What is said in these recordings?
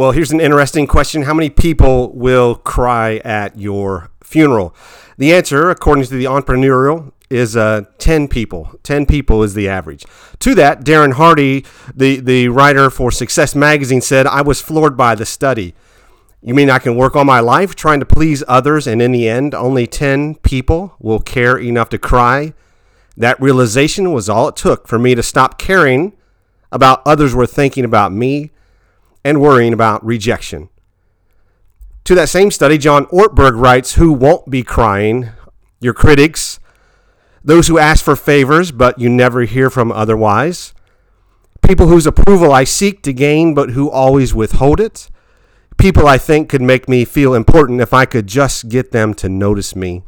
Well, here's an interesting question How many people will cry at your funeral? The answer, according to the entrepreneurial, is uh, 10 people. 10 people is the average. To that, Darren Hardy, the, the writer for Success Magazine, said, I was floored by the study. You mean I can work all my life trying to please others, and in the end, only 10 people will care enough to cry? That realization was all it took for me to stop caring about others were thinking about me and worrying about rejection. To that same study, John Ortberg writes Who won't be crying? Your critics, those who ask for favors but you never hear from otherwise, people whose approval I seek to gain but who always withhold it, people I think could make me feel important if I could just get them to notice me,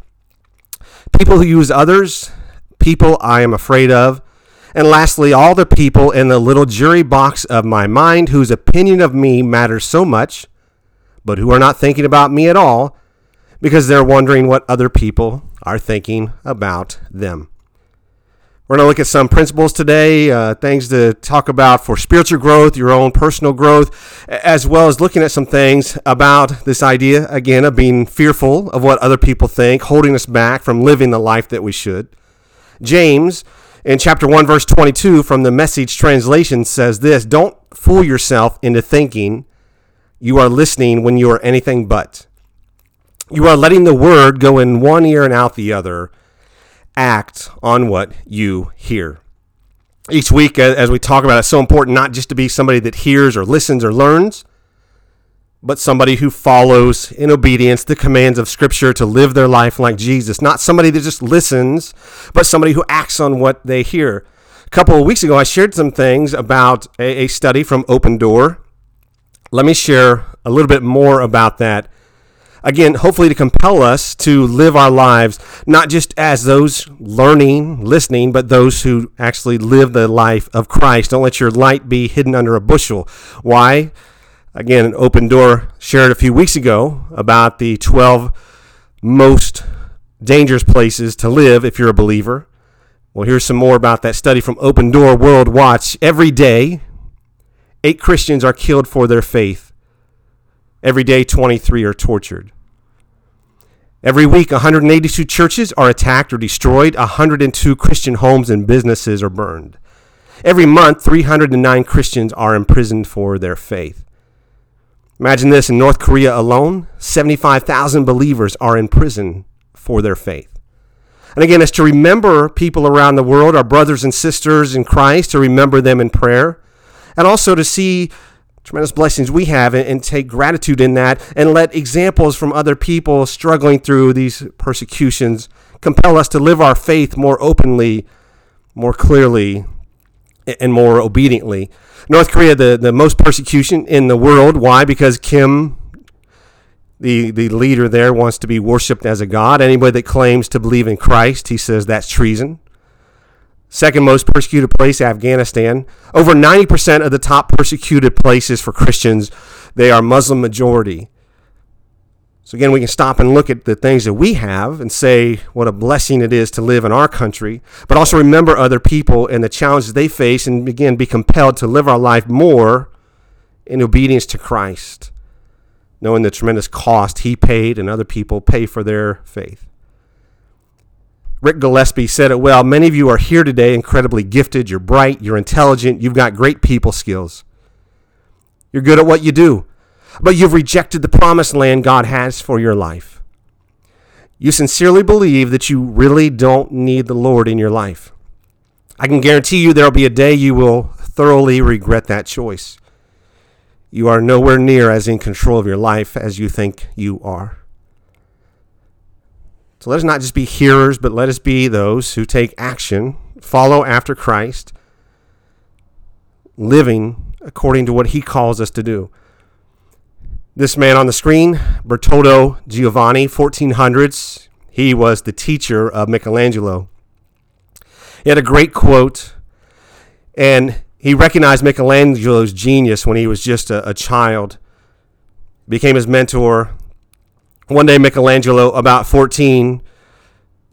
people who use others, people I am afraid of and lastly, all the people in the little jury box of my mind whose opinion of me matters so much, but who are not thinking about me at all because they're wondering what other people are thinking about them. We're going to look at some principles today, uh, things to talk about for spiritual growth, your own personal growth, as well as looking at some things about this idea, again, of being fearful of what other people think, holding us back from living the life that we should. James in chapter 1, verse 22 from the message translation says this Don't fool yourself into thinking you are listening when you are anything but. You are letting the word go in one ear and out the other. Act on what you hear. Each week, uh, as we talk about it, it's so important not just to be somebody that hears or listens or learns, but somebody who follows in obedience the commands of Scripture to live their life like Jesus. Not somebody that just listens, but somebody who acts on what they hear. A couple of weeks ago, I shared some things about a, a study from Open Door. Let me share a little bit more about that. Again, hopefully to compel us to live our lives, not just as those learning, listening, but those who actually live the life of Christ. Don't let your light be hidden under a bushel. Why? Again, an open door shared a few weeks ago about the 12 most dangerous places to live if you're a believer. Well, here's some more about that study from Open Door World Watch. Every day, eight Christians are killed for their faith. Every day, 23 are tortured. Every week, 182 churches are attacked or destroyed. 102 Christian homes and businesses are burned. Every month, 309 Christians are imprisoned for their faith. Imagine this in North Korea alone, 75,000 believers are in prison for their faith. And again, it's to remember people around the world, our brothers and sisters in Christ, to remember them in prayer, and also to see tremendous blessings we have and, and, take gratitude in that, and let examples from other people struggling through these persecutions compel us to live our faith more openly, more clearly, and more obediently. North Korea, the, the most persecution in the world. Why? Because Kim, the, the leader there, wants to be worshiped as a god. Anybody that claims to believe in Christ, he says that's treason. Second most persecuted place, Afghanistan. Over 90% of the top persecuted places for Christians, they are Muslim majority. So, again, we can stop and look at the things that we have and say what a blessing it is to live in our country, but also remember other people and the challenges they face and, again, be compelled to live our life more in obedience to Christ, knowing the tremendous cost he paid and other people pay for their faith. Rick Gillespie said it well. Many of you are here today incredibly gifted. You're bright, you're intelligent, you've got great people skills. You're good at what you do but you've rejected the promised land God has for your life. You sincerely believe that you really don't need the Lord in your life. I can guarantee you there will be a day you will thoroughly regret that choice. You are nowhere near as in control of your life as you think you are. So let us not just be hearers, but let us be those who take action, follow after Christ, living according to what he calls us to do. This man on the screen, Bertoldo Giovanni, 1400s, he was the teacher of Michelangelo. He had a great quote, and he recognized Michelangelo's genius when he was just a, a child, became his mentor. One day, Michelangelo, about 14,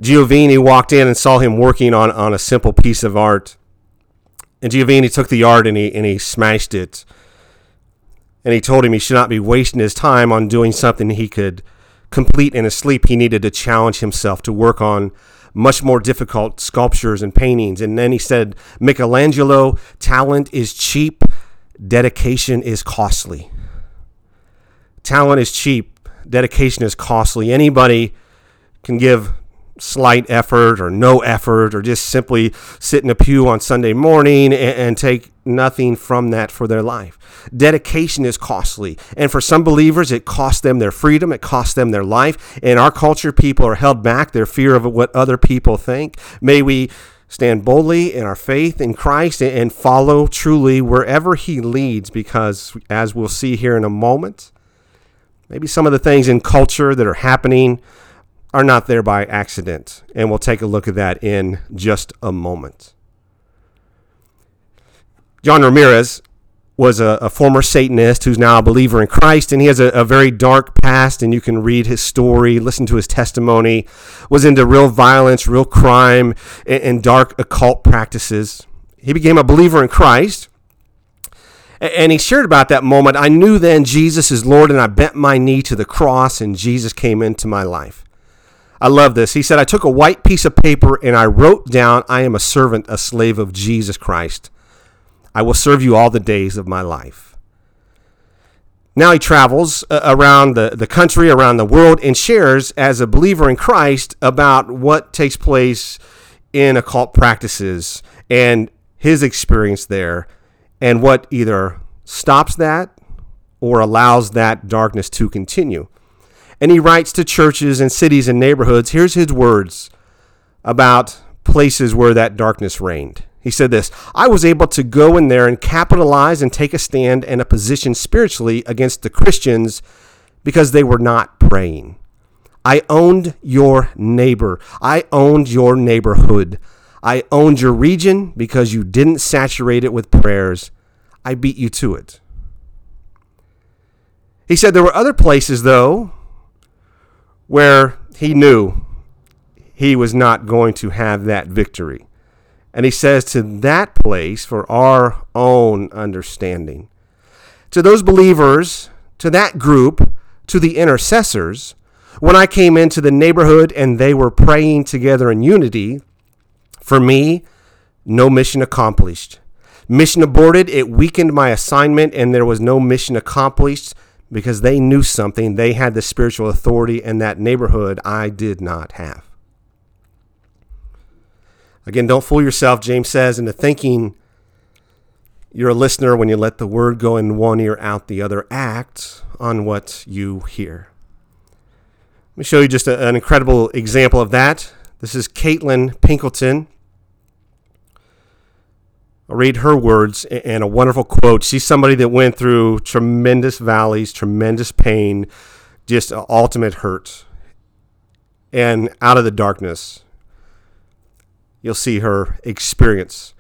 Giovanni walked in and saw him working on, on a simple piece of art. And Giovanni took the art and he, and he smashed it And he told him he should not be wasting his time on doing something he could complete in his sleep. He needed to challenge himself to work on much more difficult sculptures and paintings. And then he said, Michelangelo, talent is cheap, dedication is costly. Talent is cheap, dedication is costly. Anybody can give slight effort or no effort or just simply sit in a pew on Sunday morning and, and, take nothing from that for their life. Dedication is costly. And for some believers, it costs them their freedom, it costs them their life. In our culture, people are held back, their fear of what other people think. May we stand boldly in our faith in Christ and follow truly wherever He leads, because as we'll see here in a moment, maybe some of the things in culture that are happening are not there by accident. And we'll take a look at that in just a moment. John Ramirez was a, a, former Satanist who's now a believer in Christ, and he has a, a, very dark past. And you can read his story, listen to his testimony. Was into real violence, real crime, and, and dark occult practices. He became a believer in Christ, and he shared about that moment. I knew then Jesus is Lord, and I bent my knee to the cross, and Jesus came into my life. I love this. He said, I took a white piece of paper and I wrote down, I am a servant, a slave of Jesus Christ. I will serve you all the days of my life. Now he travels uh, around the, the country, around the world, and shares as a believer in Christ about what takes place in occult practices and his experience there, and what either stops that or allows that darkness to continue and he writes to churches and cities and neighborhoods. Here's his words about places where that darkness reigned. He said this I was able to go in there and capitalize and take a stand and a position spiritually against the Christians because they were not praying. I owned your neighbor. I owned your neighborhood. I owned your region because you didn't saturate it with prayers. I beat you to it. He said there were other places, though, where he knew he was not going to have that victory. And he says, To that place for our own understanding. To those believers, to that group, to the intercessors, when I came into the neighborhood and they were praying together in unity, for me, no mission accomplished. Mission aborted, it weakened my assignment, and there was no mission accomplished because they knew something. They had the spiritual authority in that neighborhood I did not have. Again, don't fool yourself, James says, into thinking you're a listener when you let the word go in one ear out the other. Act on what you hear. Let me show you just a, an incredible example of that. This is Caitlin Pinkleton. Read her words and a wonderful quote. She's somebody that went through tremendous valleys, tremendous pain, just ultimate hurt. And out of the darkness, you'll see her experience.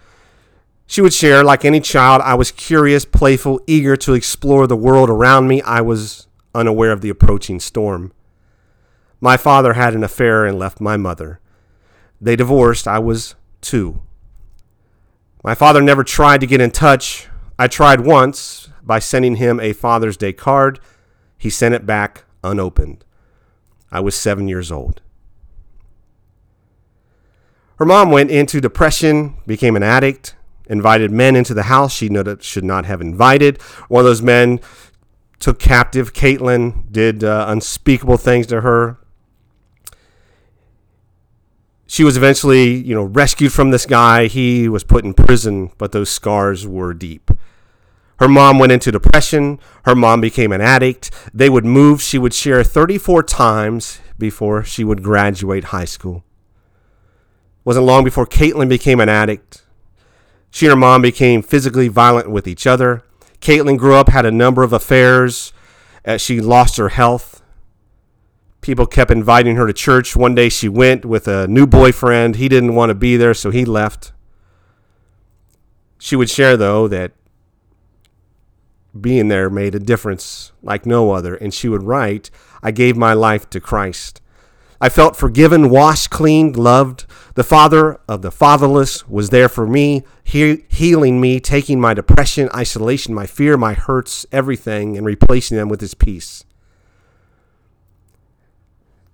She would share, like any child, I was curious, playful, eager to explore the world around me. I was unaware of the approaching storm. My father had an affair and left my mother. They divorced. I was two. My father never tried to get in touch. I tried once by sending him a Father's Day card. He sent it back unopened. I was seven years old. Her mom went into depression, became an addict, invited men into the house she should not have invited. One of those men took captive Caitlin, did uh, unspeakable things to her, she was eventually, you know, rescued from this guy. He was put in prison, but those scars were deep. Her mom went into depression. Her mom became an addict. They would move. She would share 34 times before she would graduate high school. It wasn't long before Caitlin became an addict. She and her mom became physically violent with each other. Caitlin grew up, had a number of affairs. As she lost her health people kept inviting her to church. One day she went with a new boyfriend. He didn't want to be there, so he left. She would share, though, that being there made a difference like no other. And she would write, I gave my life to Christ. I felt forgiven, washed, cleaned, loved. The father of the fatherless was there for me, he- healing me, taking my depression, isolation, my fear, my hurts, everything, and replacing them with his peace.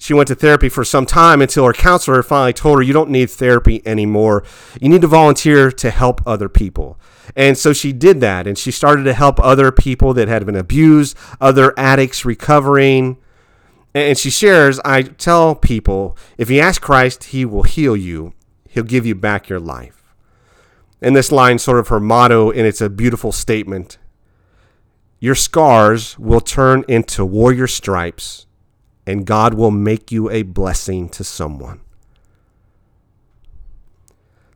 She went to therapy for some time until her counselor finally told her, You don't need therapy anymore. You need to volunteer to help other people. And so she did that, and she started to help other people that had been abused, other addicts recovering. And she shares, I tell people, if you ask Christ, he will heal you, he'll give you back your life. And this line, sort of her motto, and it's a beautiful statement. Your scars will turn into warrior stripes and God will make you a blessing to someone.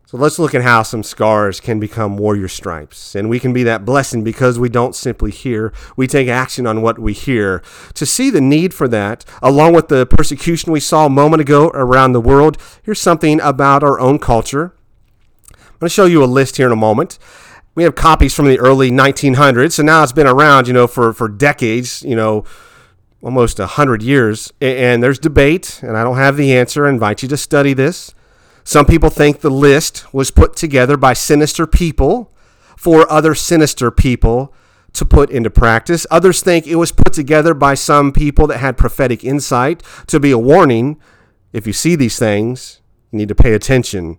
So let's look at how some scars can become warrior stripes. And we can be that blessing because we don't simply hear, we take action on what we hear. To see the need for that, along with the persecution we saw a moment ago around the world, here's something about our own culture. I'm going to show you a list here in a moment. We have copies from the early 1900s, so now it's been around, you know, for, for decades, you know, almost 100 years. And there's debate, and I don't have the answer. I invite you to study this. Some people think the list was put together by sinister people for other sinister people to put into practice. Others think it was put together by some people that had prophetic insight to be a warning. If you see these things, you need to pay attention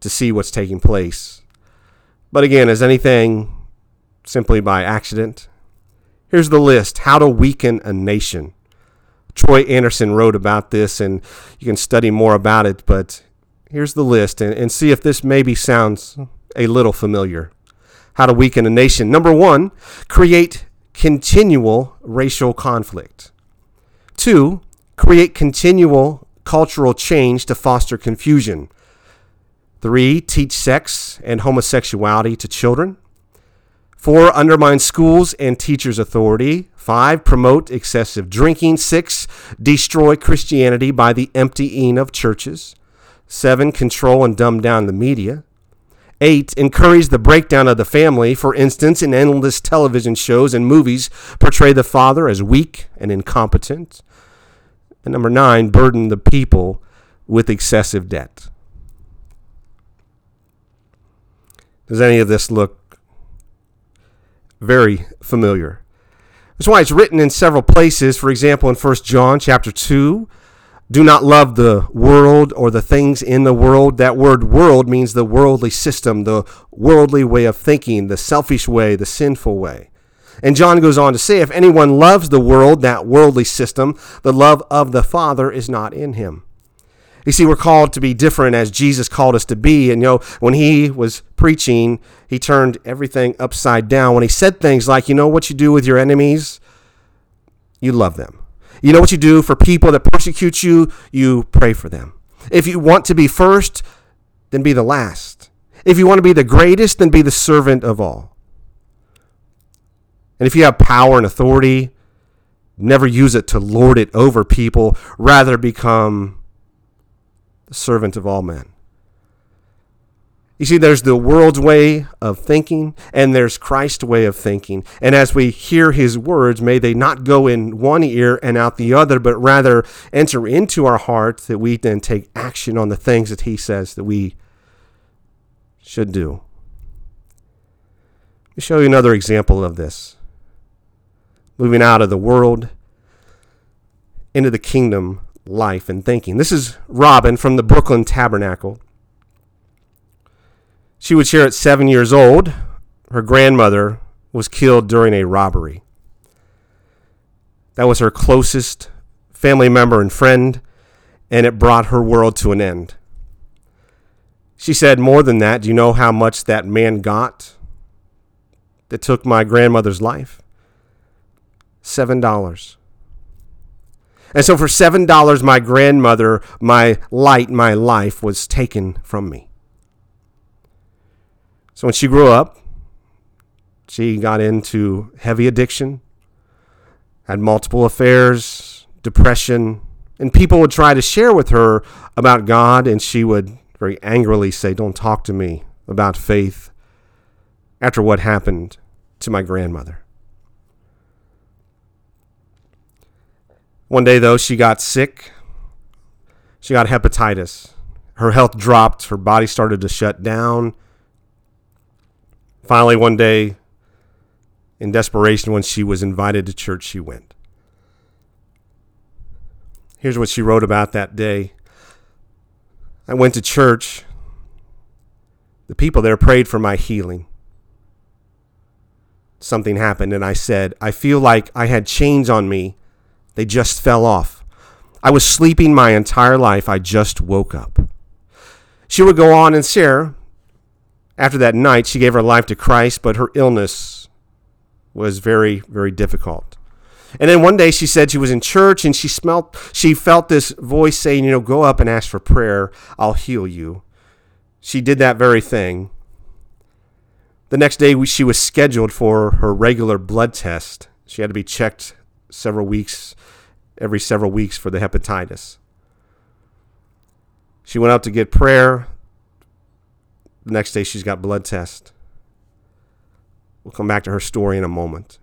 to see what's taking place. But again, is anything simply by accident? Here's the list How to Weaken a Nation. Troy Anderson wrote about this, and you can study more about it, but here's the list and, and see if this maybe sounds a little familiar. How to Weaken a Nation. Number one, create continual racial conflict. Two, create continual cultural change to foster confusion. Three, teach sex and homosexuality to children. Four, undermine schools and teachers' authority. Five, promote excessive drinking. Six, destroy Christianity by the emptying of churches. Seven, control and dumb down the media. Eight, encourage the breakdown of the family. For instance, in endless television shows and movies, portray the father as weak and incompetent. And number nine, burden the people with excessive debt. Does any of this look very familiar. That's why it's written in several places. For example, in 1 John chapter 2, do not love the world or the things in the world. That word world means the worldly system, the worldly way of thinking, the selfish way, the sinful way. And John goes on to say, if anyone loves the world, that worldly system, the love of the Father is not in him. You see, we're called to be different as Jesus called us to be. And, you know, when he was preaching, he turned everything upside down. When he said things like, you know what you do with your enemies? You love them. You know what you do for people that persecute you? You pray for them. If you want to be first, then be the last. If you want to be the greatest, then be the servant of all. And if you have power and authority, never use it to lord it over people, rather become the servant of all men. You see, there's the world's way of thinking, and there's Christ's way of thinking. And as we hear his words, may they not go in one ear and out the other, but rather enter into our hearts that we then take action on the things that he says that we should do. Let me show you another example of this. Moving out of the world into the kingdom life and thinking. This is Robin from the Brooklyn Tabernacle. She would share at seven years old, her grandmother was killed during a robbery. That was her closest family member and friend, and it brought her world to an end. She said, More than that, do you know how much that man got that took my grandmother's life? Seven dollars. And so for $7, my grandmother, my light, my life was taken from me. So when she grew up, she got into heavy addiction, had multiple affairs, depression, and people would try to share with her about God, and she would very angrily say, Don't talk to me about faith after what happened to my grandmother. One day, though, she got sick She got hepatitis. Her health dropped. Her body started to shut down. Finally, one day, in desperation, when she was invited to church, she went. Here's what she wrote about that day. I went to church. The people there prayed for my healing. Something happened, and I said, I feel like I had chains on me. They just fell off. I was sleeping my entire life. I just woke up. She would go on and share. After that night, she gave her life to Christ, but her illness was very, very difficult. And then one day she said she was in church and she smelt she felt this voice saying, you know, go up and ask for prayer. I'll heal you. She did that very thing. The next day she was scheduled for her regular blood test. She had to be checked several weeks every several weeks for the hepatitis. She went out to get prayer. The next day she's got blood test. We'll come back to her story in a moment.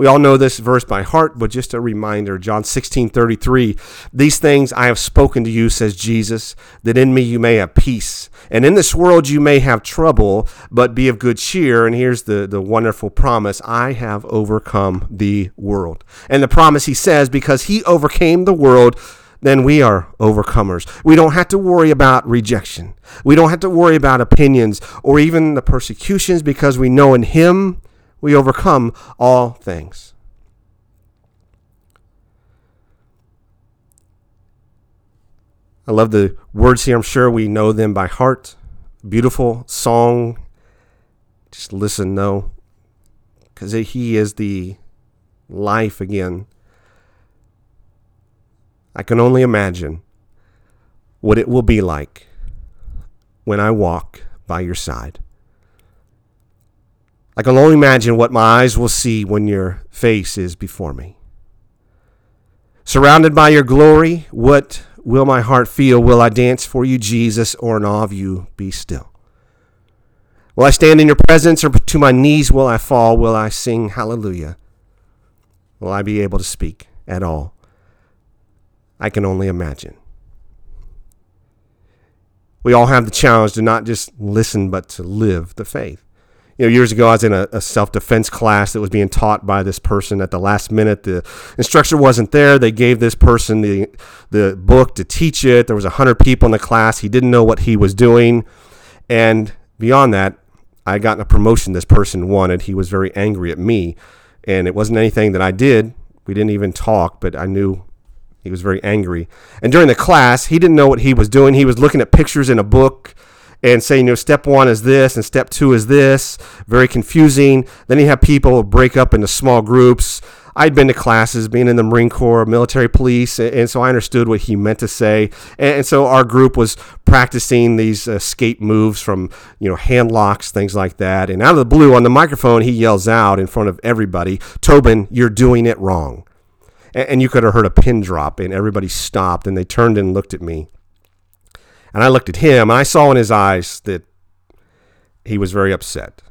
We all know this verse by heart, but just a reminder John 16 33. These things I have spoken to you, says Jesus, that in me you may have peace. And in this world you may have trouble, but be of good cheer. And here's the, the wonderful promise I have overcome the world. And the promise he says, because he overcame the world, then we are overcomers. We don't have to worry about rejection. We don't have to worry about opinions or even the persecutions because we know in him we overcome all things. I love the words here. I'm sure we know them by heart. Beautiful song. Just listen, though, Because He is the life again. I can only imagine what it will be like when I walk by your side. I can only imagine what my eyes will see when your face is before me. Surrounded by your glory, what will my heart feel? Will I dance for you, Jesus, or in awe of you be still? Will I stand in your presence, or to my knees will I fall? Will I sing hallelujah? Will I be able to speak at all? I can only imagine. We all have the challenge to not just listen, but to live the faith you know, years ago, I was in a, a self defense class that was being taught by this person. At the last minute, the instructor wasn't there. They gave this person the the book to teach it. There was a hundred people in the class. He didn't know what he was doing, and beyond that, I got a promotion this person wanted. He was very angry at me, and it wasn't anything that I did. We didn't even talk, but I knew he was very angry. And during the class, he didn't know what he was doing. He was looking at pictures in a book and say, you know, step one is this and step two is this. Very confusing. Then you have people break up into small groups. I'd been to classes, being in the Marine Corps, military police, and so I understood what he meant to say. And so our group was practicing these escape moves from, you know, hand locks, things like that. And out of the blue, on the microphone, he yells out in front of everybody, Tobin, you're doing it wrong. And you could have heard a pin drop, and everybody stopped, and they turned and looked at me. And I looked at him and I saw in his eyes that he was very upset.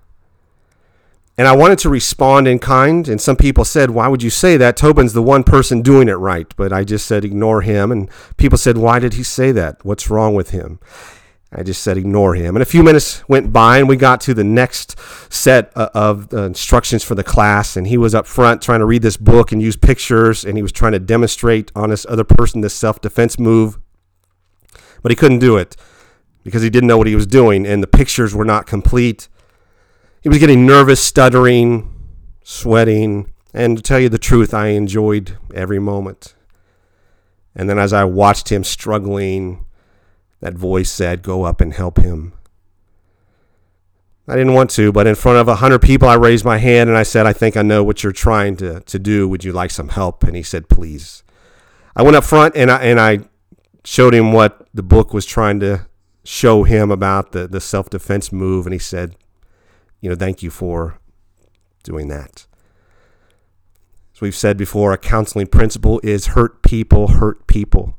And I wanted to respond in kind. And some people said, Why would you say that? Tobin's the one person doing it right. But I just said, Ignore him. And people said, Why did he say that? What's wrong with him? I just said, Ignore him. And a few minutes went by, and we got to the next set of instructions for the class. And he was up front trying to read this book and use pictures. And he was trying to demonstrate on this other person this self defense move but he couldn't do it because he didn't know what he was doing and the pictures were not complete. He was getting nervous, stuttering, sweating, and to tell you the truth, I enjoyed every moment. And then as I watched him struggling, that voice said, Go up and help him. I didn't want to, but in front of a hundred people, I raised my hand and I said, I think I know what you're trying to, to do. Would you like some help? And he said, Please. I went up front and I, and I showed him what the book was trying to show him about the, the self defense move, and he said, You know, thank you for doing that. As we've said before, a counseling principle is hurt people, hurt people.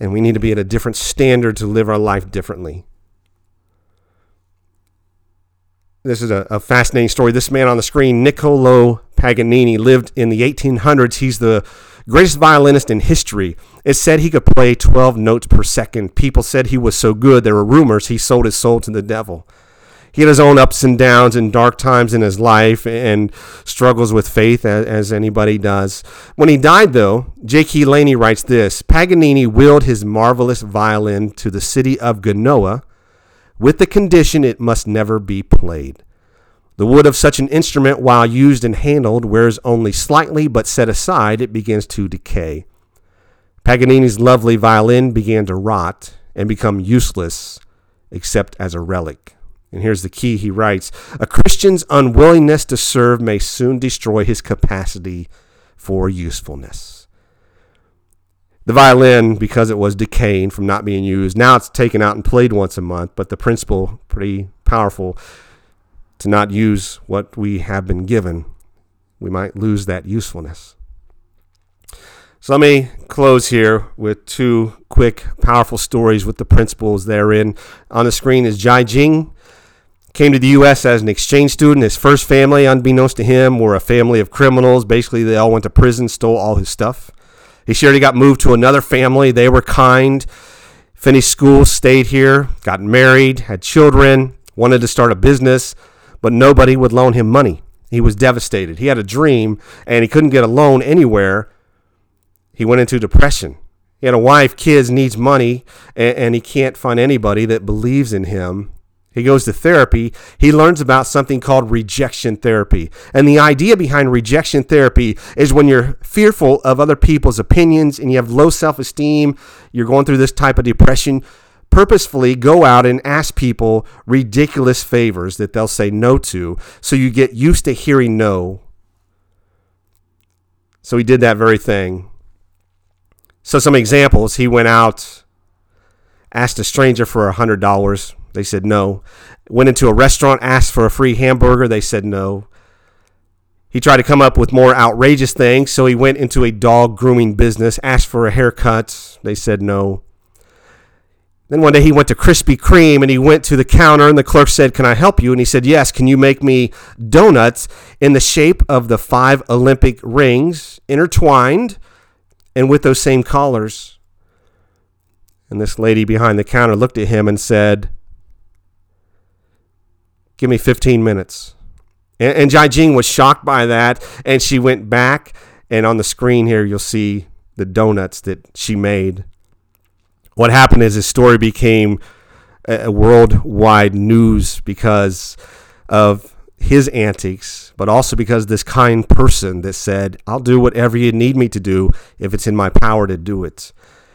And we need to be at a different standard to live our life differently. This is a, a fascinating story. This man on the screen, Niccolo Paganini, lived in the 1800s. He's the Greatest violinist in history. It said he could play 12 notes per second. People said he was so good, there were rumors he sold his soul to the devil. He had his own ups and downs and dark times in his life and struggles with faith, as, as anybody does. When he died, though, J.K. Laney writes this Paganini willed his marvelous violin to the city of Genoa with the condition it must never be played. The wood of such an instrument, while used and handled, wears only slightly, but set aside, it begins to decay. Paganini's lovely violin began to rot and become useless except as a relic. And here's the key he writes A Christian's unwillingness to serve may soon destroy his capacity for usefulness. The violin, because it was decaying from not being used, now it's taken out and played once a month, but the principle, pretty powerful to not use what we have been given, we might lose that usefulness. So let me close here with two quick, powerful stories with the principles therein. On the screen is Jia Jiang. Came to the U.S. as an exchange student. His first family, unbeknownst to him, were a family of criminals. Basically, they all went to prison, stole all his stuff. He shared he got moved to another family. They were kind. Finished school, stayed here, got married, had children, wanted to start a business but nobody would loan him money. He was devastated. He had a dream and he couldn't get a loan anywhere. He went into depression. He had a wife, kids, needs money, and, and he can't find anybody that believes in him. He goes to therapy. He learns about something called rejection therapy. And the idea behind rejection therapy is when you're fearful of other people's opinions and you have low self esteem, you're going through this type of depression purposefully go out and ask people ridiculous favors that they'll say no to so you get used to hearing no. So he did that very thing. So, some examples he went out, asked a stranger for a $100. They said no. Went into a restaurant, asked for a free hamburger. They said no. He tried to come up with more outrageous things, so he went into a dog grooming business, asked for a haircut. They said no. Then one day he went to Krispy Kreme and he went to the counter and the clerk said, Can I help you? And he said, Yes. Can you make me donuts in the shape of the five Olympic rings intertwined and with those same collars? And this lady behind the counter looked at him and said, Give me 15 minutes. And, and Jia Jiang was shocked by that. And she went back. And on the screen here, you'll see the donuts that she made what happened is his story became a worldwide news because of his antics, but also because this kind person that said, I'll do whatever you need me to do if it's in my power to do it.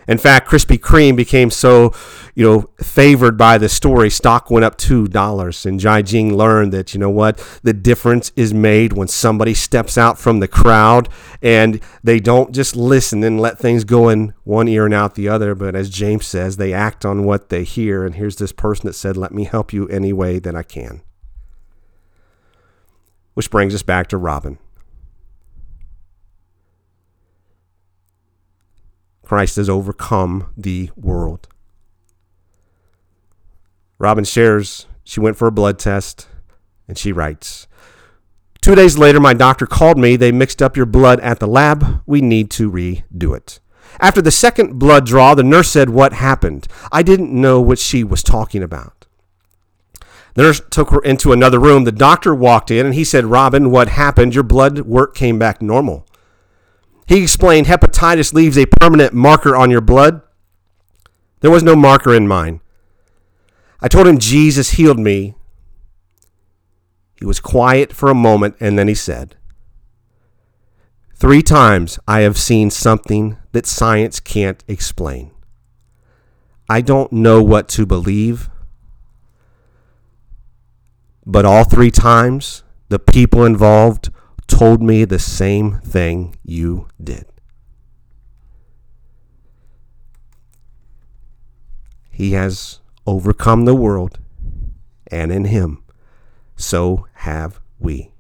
In fact, Krispy Kreme became so, you know, favored by the story. Stock went up two dollars, and Jia Jiang learned that you know what the difference is made when somebody steps out from the crowd and they don't just listen and let things go in one ear and out the other, but as James says, they act on what they hear. And here's this person that said, "Let me help you any way that I can." Which brings us back to Robin. Christ has overcome the world. Robin shares she went for a blood test and she writes Two days later, my doctor called me. They mixed up your blood at the lab. We need to redo it. After the second blood draw, the nurse said, What happened? I didn't know what she was talking about. The nurse took her into another room. The doctor walked in and he said, Robin, what happened? Your blood work came back normal. He explained hepatitis leaves a permanent marker on your blood. There was no marker in mine. I told him Jesus healed me. He was quiet for a moment and then he said, Three times I have seen something that science can't explain. I don't know what to believe, but all three times the people involved told me the same thing you did. He has overcome the world, and in him, so have we.